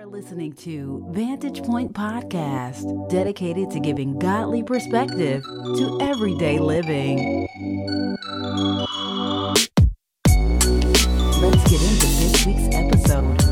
are listening to Vantage Point Podcast, dedicated to giving godly perspective to everyday living. Let's get into this week's episode.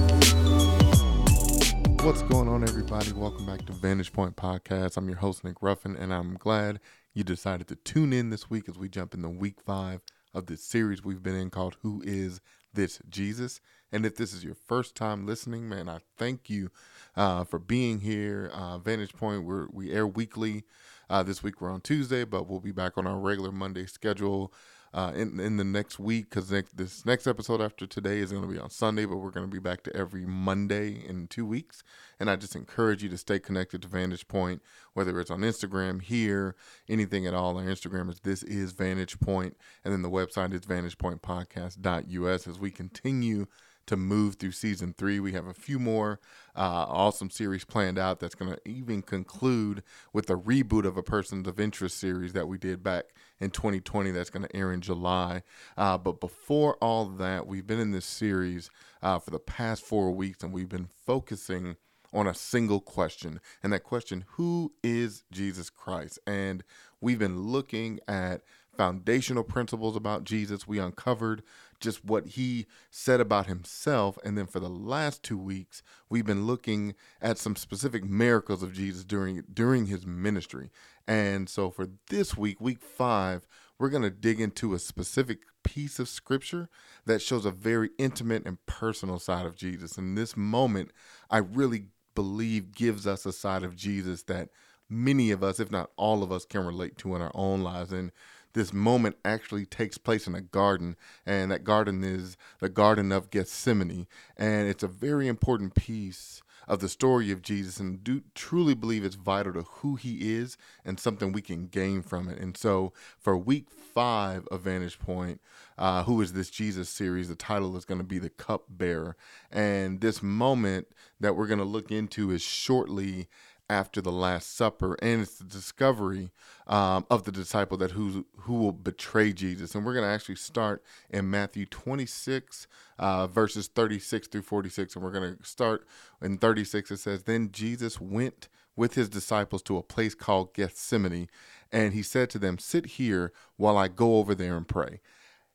What's going on, everybody? Welcome back to Vantage Point Podcast. I'm your host, Nick Ruffin, and I'm glad you decided to tune in this week as we jump into week five of this series we've been in called Who is This Jesus? And if this is your first time listening, man, I thank you uh, for being here. Uh, Vantage Point, we're, we air weekly. Uh, this week we're on Tuesday, but we'll be back on our regular Monday schedule uh, in in the next week because this next episode after today is going to be on Sunday, but we're going to be back to every Monday in two weeks. And I just encourage you to stay connected to Vantage Point, whether it's on Instagram, here, anything at all. Our Instagram is this is Vantage Point, and then the website is vantagepointpodcast.us as we continue to move through season three. We have a few more uh, awesome series planned out that's going to even conclude with a reboot of a Persons of Interest series that we did back in 2020 that's going to air in July. Uh, but before all that, we've been in this series uh, for the past four weeks and we've been focusing on a single question. And that question, who is Jesus Christ? And we've been looking at foundational principles about Jesus. We uncovered just what he said about himself. And then for the last two weeks, we've been looking at some specific miracles of Jesus during during his ministry. And so for this week, week five, we're going to dig into a specific piece of scripture that shows a very intimate and personal side of Jesus. And this moment, I really believe gives us a side of Jesus that many of us, if not all of us, can relate to in our own lives. And this moment actually takes place in a garden, and that garden is the Garden of Gethsemane. And it's a very important piece of the story of Jesus and do truly believe it's vital to who he is and something we can gain from it. And so for week five of Vantage Point, uh, Who is This Jesus series, the title is going to be The Cup Bearer. And this moment that we're going to look into is shortly after the Last Supper, and it's the discovery um, of the disciple that who who will betray Jesus. And we're going to actually start in Matthew 26, uh, verses 36 through 46, and we're going to start in 36. It says, "Then Jesus went with his disciples to a place called Gethsemane, and he said to them, Sit here while I go over there and pray."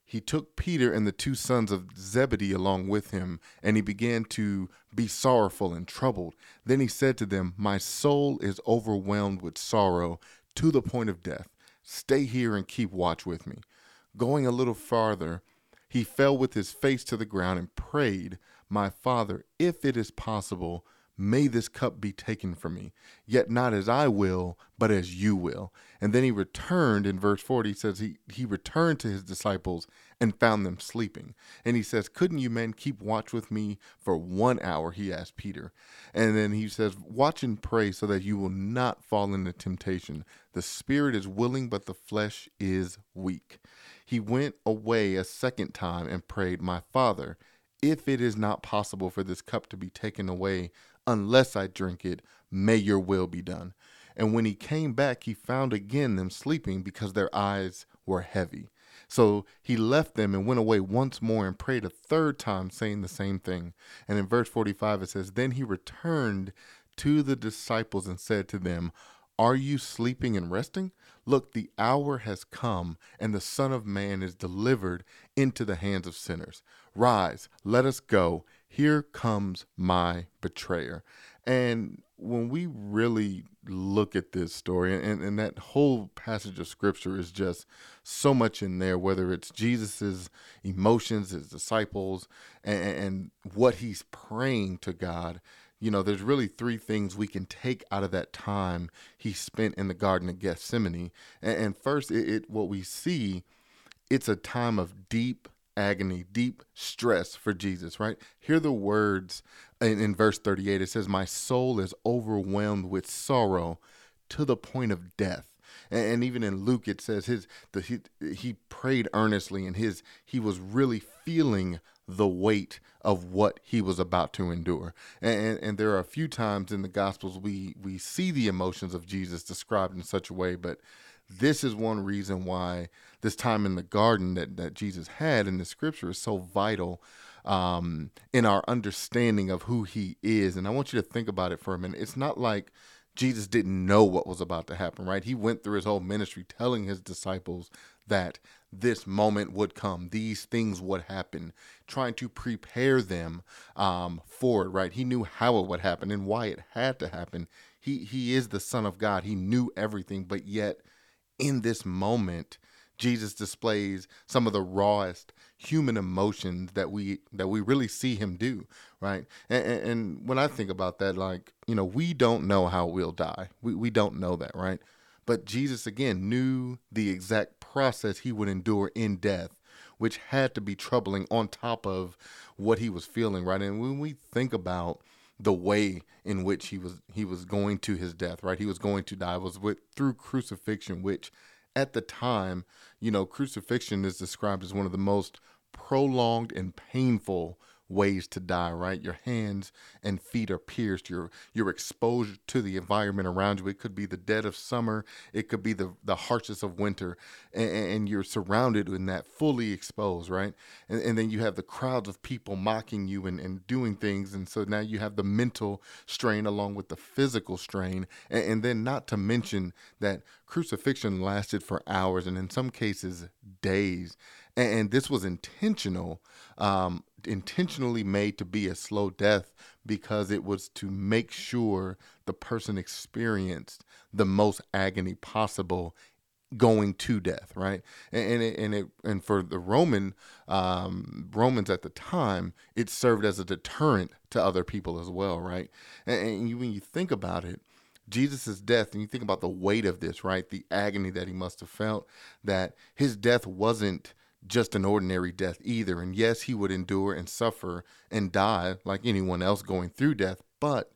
He took Peter and the two sons of Zebedee along with him, and he began to be sorrowful and troubled. Then he said to them, My soul is overwhelmed with sorrow to the point of death. Stay here and keep watch with me. Going a little farther, he fell with his face to the ground and prayed, My father, if it is possible, May this cup be taken from me, yet not as I will, but as you will. And then he returned, in verse 40, he says, he, he returned to his disciples and found them sleeping. And he says, Couldn't you men keep watch with me for one hour? He asked Peter. And then he says, Watch and pray so that you will not fall into temptation. The spirit is willing, but the flesh is weak. He went away a second time and prayed, My father, if it is not possible for this cup to be taken away unless I drink it, may your will be done. And when he came back, he found again them sleeping because their eyes were heavy. So he left them and went away once more and prayed a third time, saying the same thing. And in verse 45, it says, Then he returned to the disciples and said to them, Are you sleeping and resting? Look, the hour has come, and the Son of Man is delivered into the hands of sinners. Rise, let us go. Here comes my betrayer. And when we really look at this story, and, and that whole passage of scripture is just so much in there, whether it's Jesus's emotions, his disciples, and, and what he's praying to God, you know, there's really three things we can take out of that time he spent in the Garden of Gethsemane. And, first, it, it what we see, it's a time of deep agony, deep stress for Jesus, right? Hear the words in, in, verse 38. It says, My soul is overwhelmed with sorrow to the point of death. And, and even in Luke, it says his the, he, he prayed earnestly and his he was really feeling the weight of what he was about to endure. And, and there are a few times in the Gospels we we see the emotions of Jesus described in such a way, but this is one reason why this time in the garden that, that Jesus had in the scripture is so vital. um, in our understanding of who he is. And I want you to think about it for a minute. It's not like Jesus didn't know what was about to happen, right? He went through his whole ministry telling his disciples that this moment would come, these things would happen, trying to prepare them um, for it, right? He knew how it would happen and why it had to happen. He he is the Son of God. He knew everything, but yet in this moment, Jesus displays some of the rawest human emotions that we that we really see him do, right? And, and, when I think about that, like you know, we don't know how we'll die. We we don't know that, right? But Jesus again knew the exact process he would endure in death, which had to be troubling on top of what he was feeling, right? And when we think about the way in which he was he was going to his death, right? He was going to die was with through crucifixion, which at the time, you know, crucifixion is described as one of the most prolonged and painful ways to die, right? Your hands and feet are pierced. You're you're exposed to the environment around you. It could be the dead of summer. It could be the the harshest of winter, and, and you're surrounded in that, fully exposed, right? And, and then you have the crowds of people mocking you and, and doing things, and so now you have the mental strain along with the physical strain, and, and then not to mention that crucifixion lasted for hours and in some cases days, and, this was intentional. Um, intentionally made to be a slow death because it was to make sure the person experienced the most agony possible going to death right? And, and it, and it and for the roman um, romans at the time it served as a deterrent to other people as well right? And, and you, when you think about it jesus' death and you think about the weight of this right? The agony that he must have felt that his death wasn't just an ordinary death either. And yes, he would endure and suffer and die like anyone else going through death, but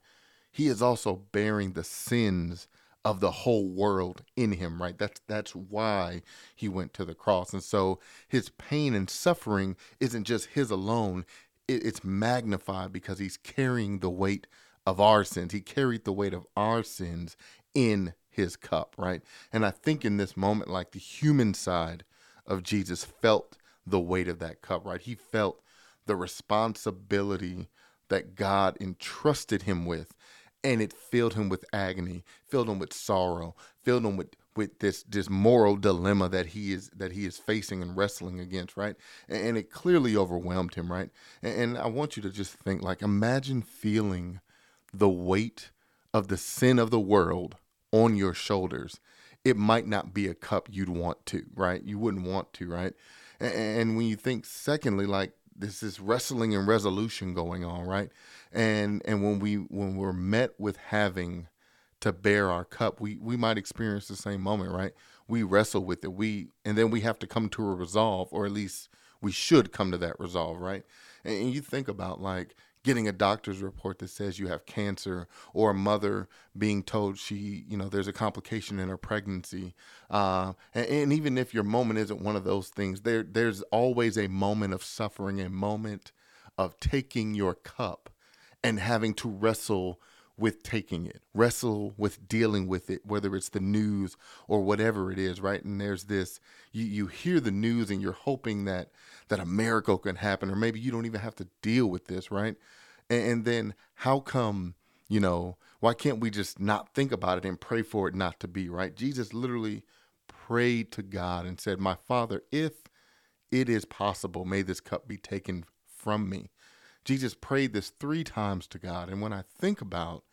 he is also bearing the sins of the whole world in him, right? That's that's why he went to the cross. And so his pain and suffering isn't just his alone. It, it's magnified because he's carrying the weight of our sins. He carried the weight of our sins in his cup, right? And I think in this moment, like the human side of Jesus felt the weight of that cup, right? He felt the responsibility that God entrusted him with, and it filled him with agony, filled him with sorrow, filled him with with this this moral dilemma that he is that he is facing and wrestling against, right? And, and it clearly overwhelmed him, right? And, and I want you to just think like imagine feeling the weight of the sin of the world on your shoulders it might not be a cup you'd want to, right? You wouldn't want to, right? And, when you think, secondly, like this is wrestling and resolution going on, right? And and when we when we're met with having to bear our cup, we we might experience the same moment, right? We wrestle with it, we and then we have to come to a resolve, or at least we should come to that resolve, right? And, and you think about like getting a doctor's report that says you have cancer or a mother being told she you know there's a complication in her pregnancy uh, and, and, even if your moment isn't one of those things there there's always a moment of suffering a moment of taking your cup and having to wrestle with taking it wrestle with dealing with it whether it's the news or whatever it is right? And there's this you, you hear the news and you're hoping that that a miracle can happen or maybe you don't even have to deal with this right and, and then how come you know why can't we just not think about it and pray for it not to be right? Jesus literally prayed to god and said my father if it is possible may this cup be taken from me. Jesus prayed this three times to god. And when i think about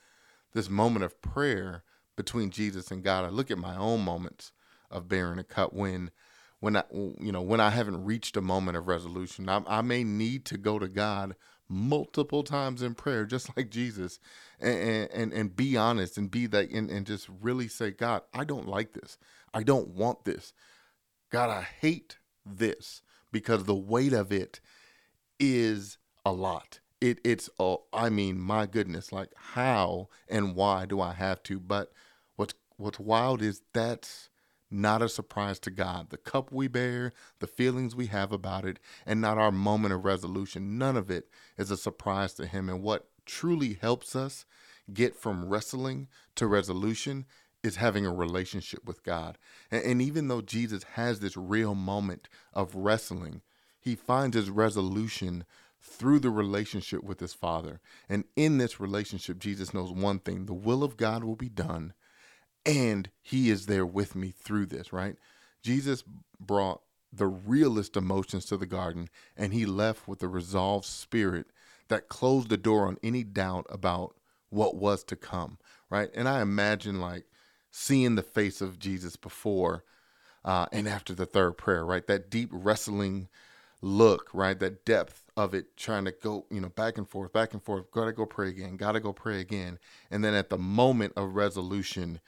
this moment of prayer between jesus and god i look at my own moments of bearing a cup when when I, you know, when I haven't reached a moment of resolution, I, I may need to go to God multiple times in prayer, just like Jesus, and and, and be honest and be that and, and just really say, God, I don't like this. I don't want this. God, I hate this because the weight of it is a lot. It it's oh, I mean, my goodness, like how and why do I have to? But what's what's wild is that's not a surprise to God. The cup we bear, the feelings we have about it, and not our moment of resolution, none of it is a surprise to Him. And what truly helps us get from wrestling to resolution is having a relationship with God. And, and, even though Jesus has this real moment of wrestling, he finds his resolution through the relationship with his Father. And in this relationship, Jesus knows one thing the will of God will be done, and he is there with me through this, right? Jesus brought the realest emotions to the garden, and he left with a resolved spirit that closed the door on any doubt about what was to come, right? And I imagine like seeing the face of Jesus before uh, and after the third prayer, right? That deep wrestling look, right? That depth of it, trying to go, you know, back and forth, back and forth. Gotta go pray again. Gotta go pray again. And then at the moment of resolution,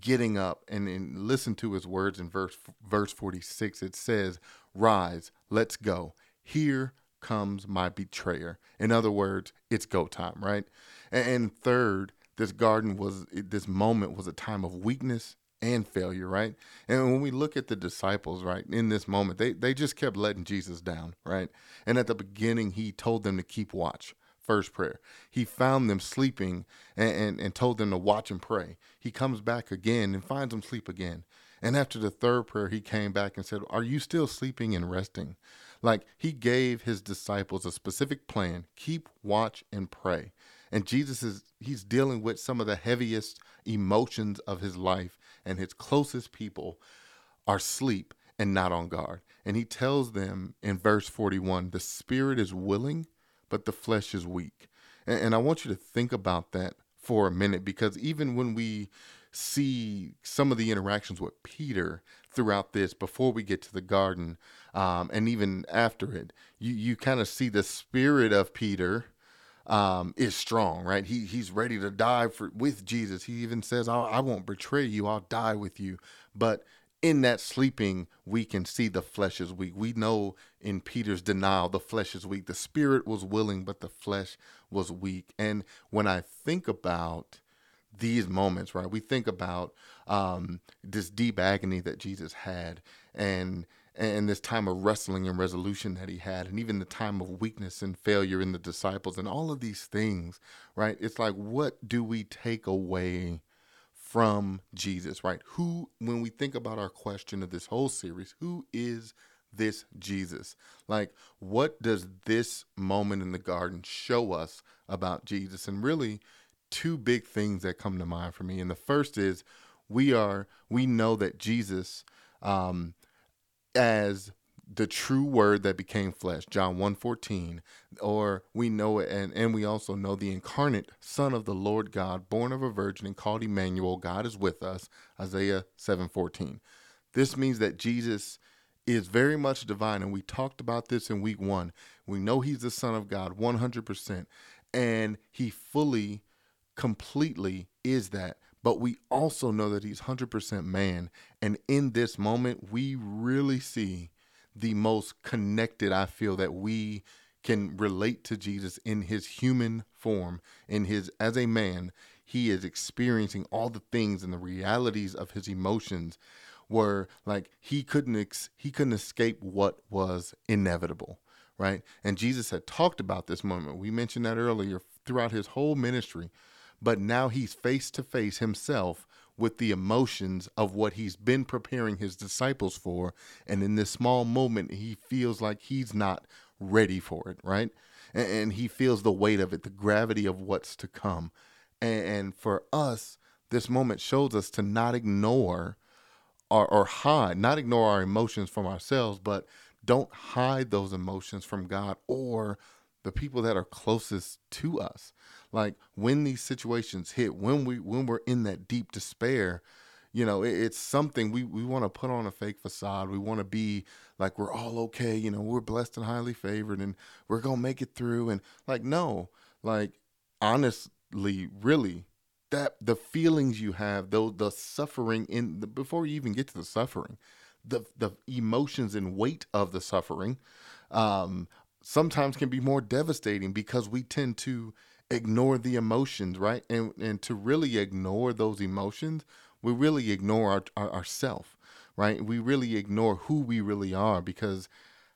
getting up and, and listen to his words in verse verse 46 it says rise let's go. Here comes my betrayer. In other words it's go time right? And, and third this garden was this moment was a time of weakness and failure right? And when we look at the disciples right in this moment they they just kept letting jesus down right? And at the beginning he told them to keep watch first prayer. He found them sleeping and, and, and, told them to watch and pray. He comes back again and finds them sleep again. And after the third prayer, he came back and said, Are you still sleeping and resting? Like he gave his disciples a specific plan keep watch and pray. And Jesus is, he's dealing with some of the heaviest emotions of his life, and his closest people are sleep and not on guard. And he tells them in verse 41 the spirit is willing, but the flesh is weak. And, and I want you to think about that for a minute because even when we see some of the interactions with Peter throughout this before we get to the garden um, and even after it, you, you kind of see the spirit of Peter um, is strong, right? He he's ready to die for with Jesus. He even says, "I won't betray you. I'll die with you." But in that sleeping, we can see the flesh is weak. We know in Peter's denial, the flesh is weak. The spirit was willing, but the flesh was weak. And when I think about these moments, right, we think about um, this deep agony that Jesus had, and and this time of wrestling and resolution that he had, and even the time of weakness and failure in the disciples, and all of these things, right? It's like, what do we take away? From Jesus, right? Who, when we think about our question of this whole series, who is this Jesus? Like, what does this moment in the garden show us about Jesus? And really, two big things that come to mind for me. And the first is we are, we know that Jesus, um, as the true word that became flesh john 1.14 or we know it and, and we also know the incarnate son of the lord god born of a virgin and called emmanuel god is with us isaiah 7.14 this means that jesus is very much divine and we talked about this in week one. We know he's the son of god 100% and he fully completely is that but we also know that he's 100% man and in this moment we really see the most connected I feel that we can relate to Jesus in his human form, in his as a man, he is experiencing all the things and the realities of his emotions were like he couldn't ex- he couldn't escape what was inevitable, right? And Jesus had talked about this moment. We mentioned that earlier throughout his whole ministry, but now he's face to face himself with the emotions of what he's been preparing his disciples for. And in this small moment, he feels like he's not ready for it, right? And, and he feels the weight of it, the gravity of what's to come. And, and for us, this moment shows us to not ignore or, or hide, not ignore our emotions from ourselves, but don't hide those emotions from God or the people that are closest to us. Like when these situations hit when we when we're in that deep despair you know it, it's something we we want to put on a fake facade. We want to be like we're all okay you know we're blessed and highly favored and we're gonna make it through. And like no like honestly really that the feelings you have though the suffering in the, before you even get to the suffering the the emotions and weight of the suffering um sometimes can be more devastating because we tend to ignore the emotions, right? And and to really ignore those emotions, we really ignore our, our ourself, right? We really ignore who we really are because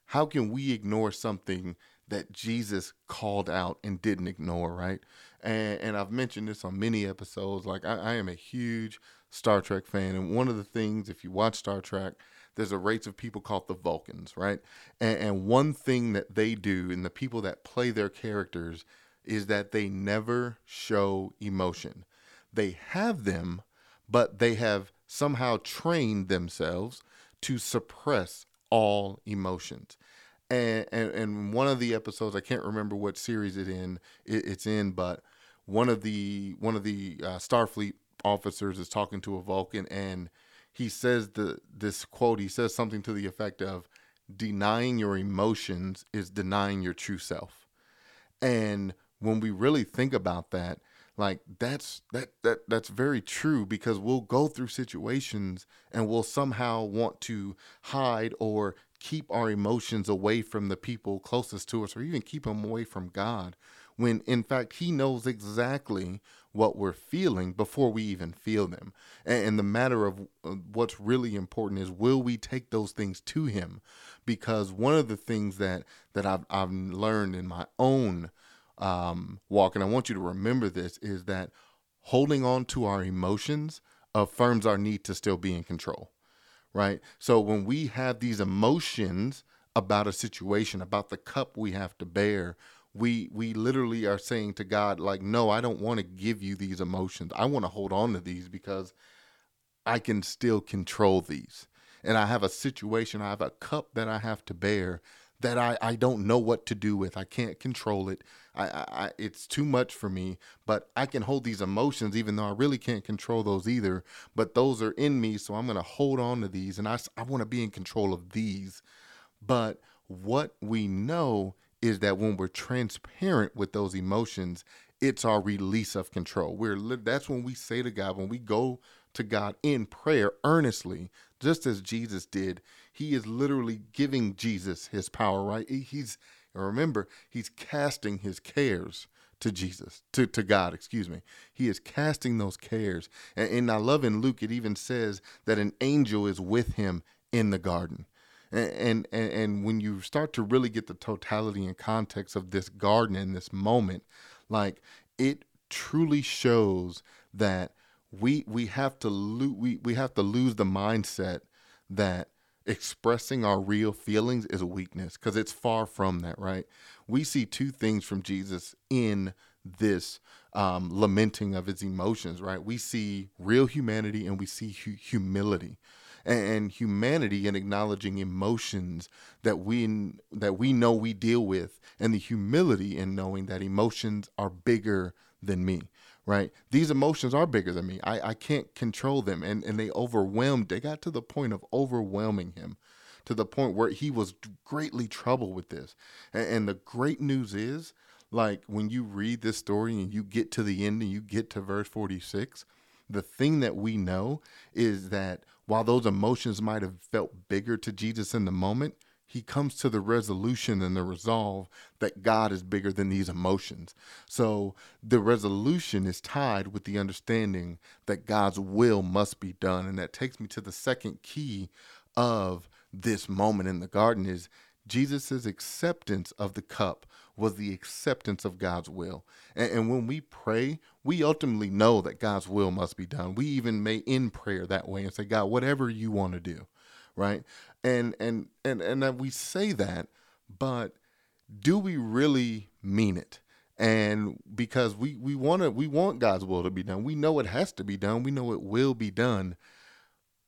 how can we ignore something that Jesus called out and didn't ignore, right? And and I've mentioned this on many episodes. Like I, I am a huge Star Trek fan, and one of the things, if you watch Star Trek, there's a race of people called the Vulcans, right? And, and one thing that they do, and the people that play their characters, is that they never show emotion. They have them, but they have somehow trained themselves to suppress all emotions. And, and, and one of the episodes, I can't remember what series it in it, it's in, but one of the one of the uh, Starfleet officers is talking to a Vulcan, and he says the this quote. He says something to the effect of, "Denying your emotions is denying your true self." And when we really think about that, like that's that that that's very true because we'll go through situations and we'll somehow want to hide or keep our emotions away from the people closest to us or even keep them away from God when in fact he knows exactly what we're feeling before we even feel them. And, the matter of uh, what's really important is will we take those things to him? Because one of the things that that I've I've learned in my own um, walk, and I want you to remember this, is that holding on to our emotions affirms our need to still be in control. Right. So when we have these emotions about a situation, about the cup we have to bear, we we literally are saying to God like no I don't want to give you these emotions. I want to hold on to these because I can still control these. And I have a situation I have a cup that I have to bear that I, I don't know what to do with. I can't control it. I, I it's too much for me but I can hold these emotions even though I really can't control those either. But those are in me so I'm going to hold on to these and I, I want to be in control of these. But what we know is that when we're transparent with those emotions, it's our release of control. We're that's when we say to God, when we go to God in prayer earnestly, just as Jesus did, he is literally giving Jesus his power, right? He's remember, he's casting his cares to Jesus, to, to God, excuse me. He is casting those cares. And, and I love in Luke, it even says that an angel is with him in the garden and, and and when you start to really get the totality and context of this garden in this moment like it truly shows that we we have to lo- we we have to lose the mindset that expressing our real feelings is a weakness because it's far from that right? We see two things from jesus in this um, lamenting of his emotions right? We see real humanity and we see hu- humility and, humanity and acknowledging emotions that we that we know we deal with and the humility in knowing that emotions are bigger than me right? These emotions are bigger than me. I, I can't control them and, and they overwhelmed they got to the point of overwhelming him to the point where he was greatly troubled with this. And, and the great news is like when you read this story and you get to the end and you get to verse 46 the thing that we know is that while those emotions might have felt bigger to Jesus in the moment, he comes to the resolution and the resolve that God is bigger than these emotions. So the resolution is tied with the understanding that God's will must be done. And that takes me to the second key of this moment in the garden is Jesus' acceptance of the cup was the acceptance of God's will. And, and, when we pray, we ultimately know that God's will must be done. We even may end prayer that way and say, God, whatever you want to do, right? And and and and we say that, but do we really mean it? And because we we want to we want God's will to be done. We know it has to be done. We know it will be done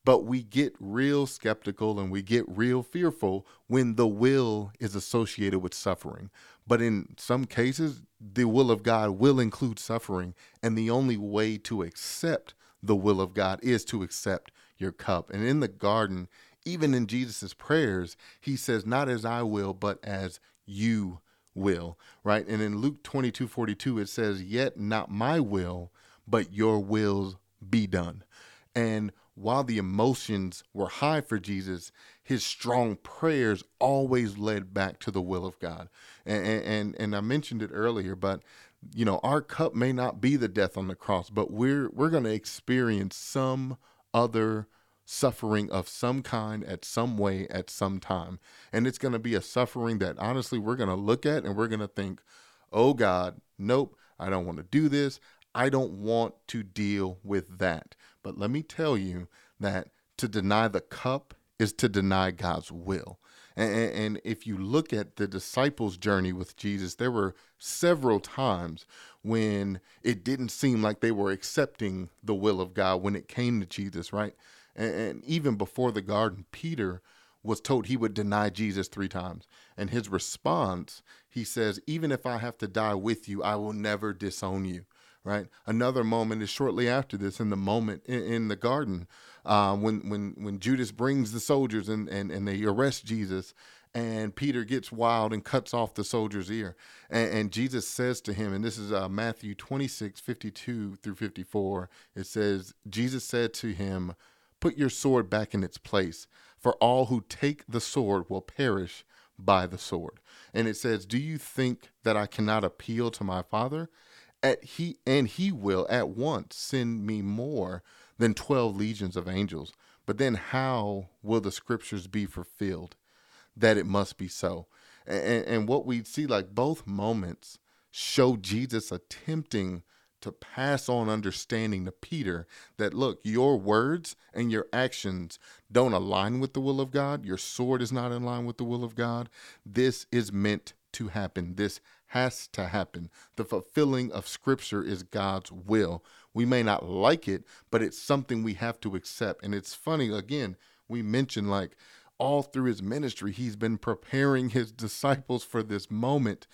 but we get real skeptical and we get real fearful when the will is associated with suffering. But in some cases, the will of God will include suffering. And the only way to accept the will of God is to accept your cup. And in the garden, even in Jesus' prayers, he says, Not as I will, but as you will, right? And in Luke 22 42, it says, Yet not my will, but your wills be done. And while the emotions were high for Jesus, his strong prayers always led back to the will of God. And, and, and I mentioned it earlier, but you know, our cup may not be the death on the cross, but we're we're going to experience some other suffering of some kind at some way at some time. And it's going to be a suffering that honestly we're going to look at and we're going to think, "Oh God, nope, I don't want to do this. I don't want to deal with that. But let me tell you that to deny the cup is to deny God's will. And, and, if you look at the disciples' journey with Jesus, there were several times when it didn't seem like they were accepting the will of God when it came to Jesus, right? And, and even before the garden, Peter was told he would deny Jesus three times. And his response, he says, Even if I have to die with you, I will never disown you right? Another moment is shortly after this, in the moment in, in the garden, uh, when when when Judas brings the soldiers and, and and they arrest Jesus, and Peter gets wild and cuts off the soldier's ear, and, and Jesus says to him, and this is uh, Matthew 26, 52 through 54. It says, Jesus said to him, "Put your sword back in its place, for all who take the sword will perish." by the sword. And it says, Do you think that I cannot appeal to my Father? At he and he will at once send me more than 12 legions of angels. But then how will the scriptures be fulfilled that it must be so? And, and what we see like both moments show jesus attempting to pass on understanding to peter that look your words and your actions don't align with the will of god. Your sword is not in line with the will of god. This is meant to happen. This has to happen. The fulfilling of Scripture is God's will. We may not like it, but it's something we have to accept. And it's funny, again, we mentioned like all through his ministry, he's been preparing his disciples for this moment,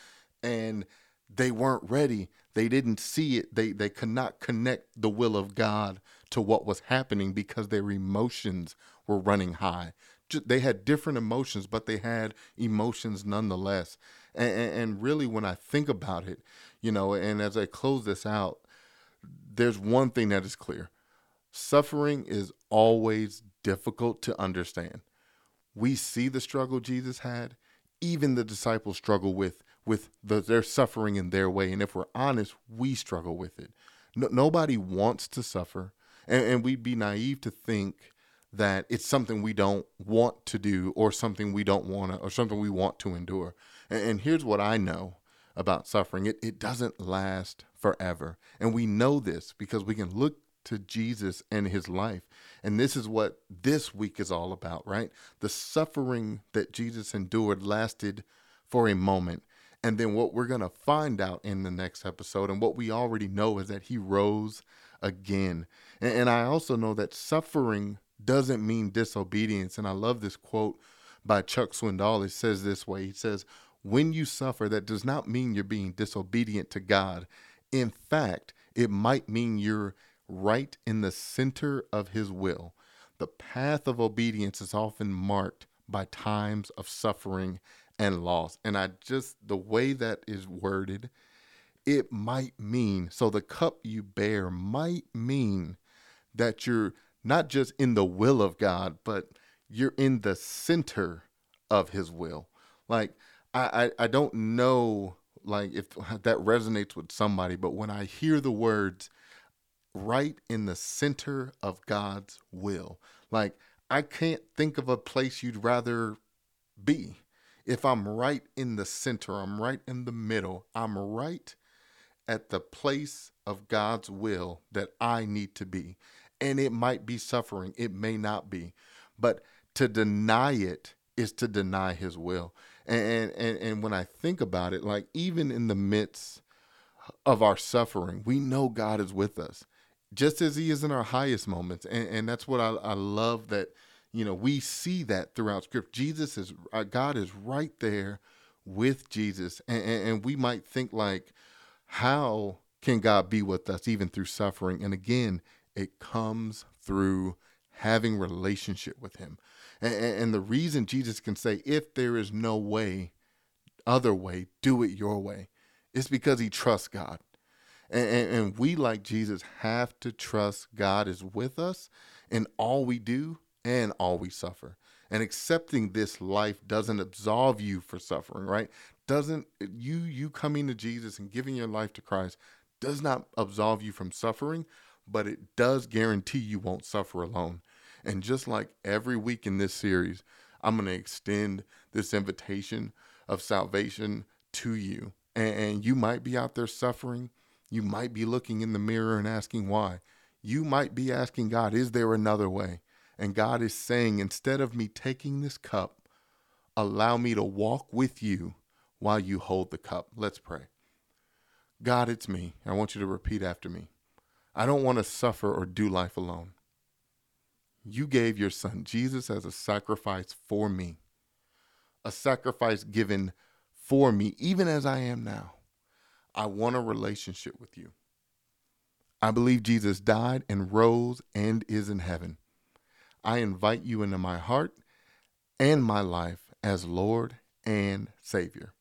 and they weren't ready. They didn't see it. They they could not connect the will of God to what was happening because their emotions were running high. They had different emotions, but they had emotions nonetheless. And, and, really, when I think about it, you know, and as I close this out, there's one thing that is clear suffering is always difficult to understand. We see the struggle Jesus had, even the disciples struggle with with the, their suffering in their way. And if we're honest, we struggle with it. No, nobody wants to suffer, and, and we'd be naive to think that it's something we don't want to do or something we don't want to or something we want to endure. And, here's what I know about suffering it, it doesn't last forever. And we know this because we can look to Jesus and his life. And this is what this week is all about, right? The suffering that Jesus endured lasted for a moment. And then what we're going to find out in the next episode, and what we already know, is that he rose again. And, and I also know that suffering doesn't mean disobedience. And I love this quote by Chuck Swindoll. It says this way He says, When you suffer, that does not mean you're being disobedient to God. In fact, it might mean you're right in the center of His will. The path of obedience is often marked by times of suffering and loss. And I just, the way that is worded, it might mean, so the cup you bear might mean that you're not just in the will of God, but you're in the center of his will. Like I, I, I don't know like if that resonates with somebody, but when I hear the words right in the center of God's will, like I can't think of a place you'd rather be. If I'm right in the center, I'm right in the middle, I'm right at the place of God's will that I need to be and it might be suffering, it may not be. But to deny it is to deny his will. And, and and when I think about it, like even in the midst of our suffering, we know God is with us, just as He is in our highest moments. And, and that's what I, I love that you know we see that throughout Scripture. Jesus is uh, God is right there with Jesus, and, and, and we might think like, how can God be with us even through suffering? And again, it comes through having relationship with him. And, and, the reason Jesus can say, if there is no way, other way, do it your way, is because he trusts God. And, and, and we, like Jesus, have to trust God is with us in all we do and all we suffer. And accepting this life doesn't absolve you for suffering, right? Doesn't you you coming to Jesus and giving your life to Christ does not absolve you from suffering, but it does guarantee you won't suffer alone. And just like every week in this series, I'm going to extend this invitation of salvation to you. And, you might be out there suffering. You might be looking in the mirror and asking why. You might be asking God, is there another way? And God is saying, instead of me taking this cup, allow me to walk with you while you hold the cup. Let's pray. God, it's me. I want you to repeat after me. I don't want to suffer or do life alone. You gave your son Jesus as a sacrifice for me, a sacrifice given for me, even as I am now. I want a relationship with you. I believe Jesus died and rose and is in heaven. I invite you into my heart and my life as Lord and Savior.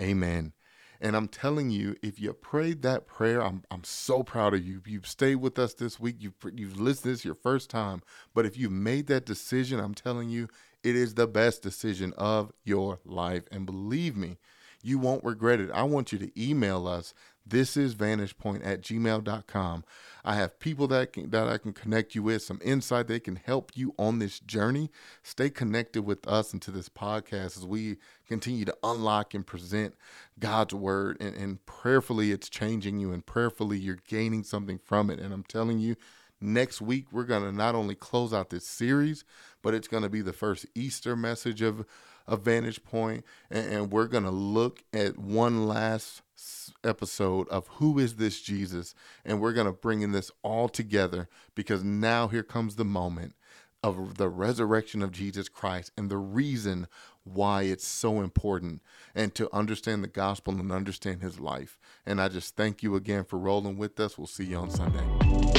Amen. And I'm telling you, if you prayed that prayer, I'm, I'm so proud of you. You've stayed with us this week. You've, you've listened this your first time. But if you made that decision, I'm telling you, it is the best decision of your life. And believe me, you won't regret it. I want you to email us. This is vantagepoint at gmail.com. I have people that can, that I can connect you with, some insight they can help you on this journey. Stay connected with us and to this podcast as we continue to unlock and present God's word. And, and prayerfully, it's changing you, and prayerfully, you're gaining something from it. And I'm telling you, next week, we're going to not only close out this series, but it's going to be the first Easter message of a vantage point, and, and we're going to look at one last episode of who is this Jesus, and we're going to bring in this all together because now here comes the moment of the resurrection of Jesus Christ and the reason why it's so important and to understand the gospel and understand his life. And I just thank you again for rolling with us. We'll see you on Sunday.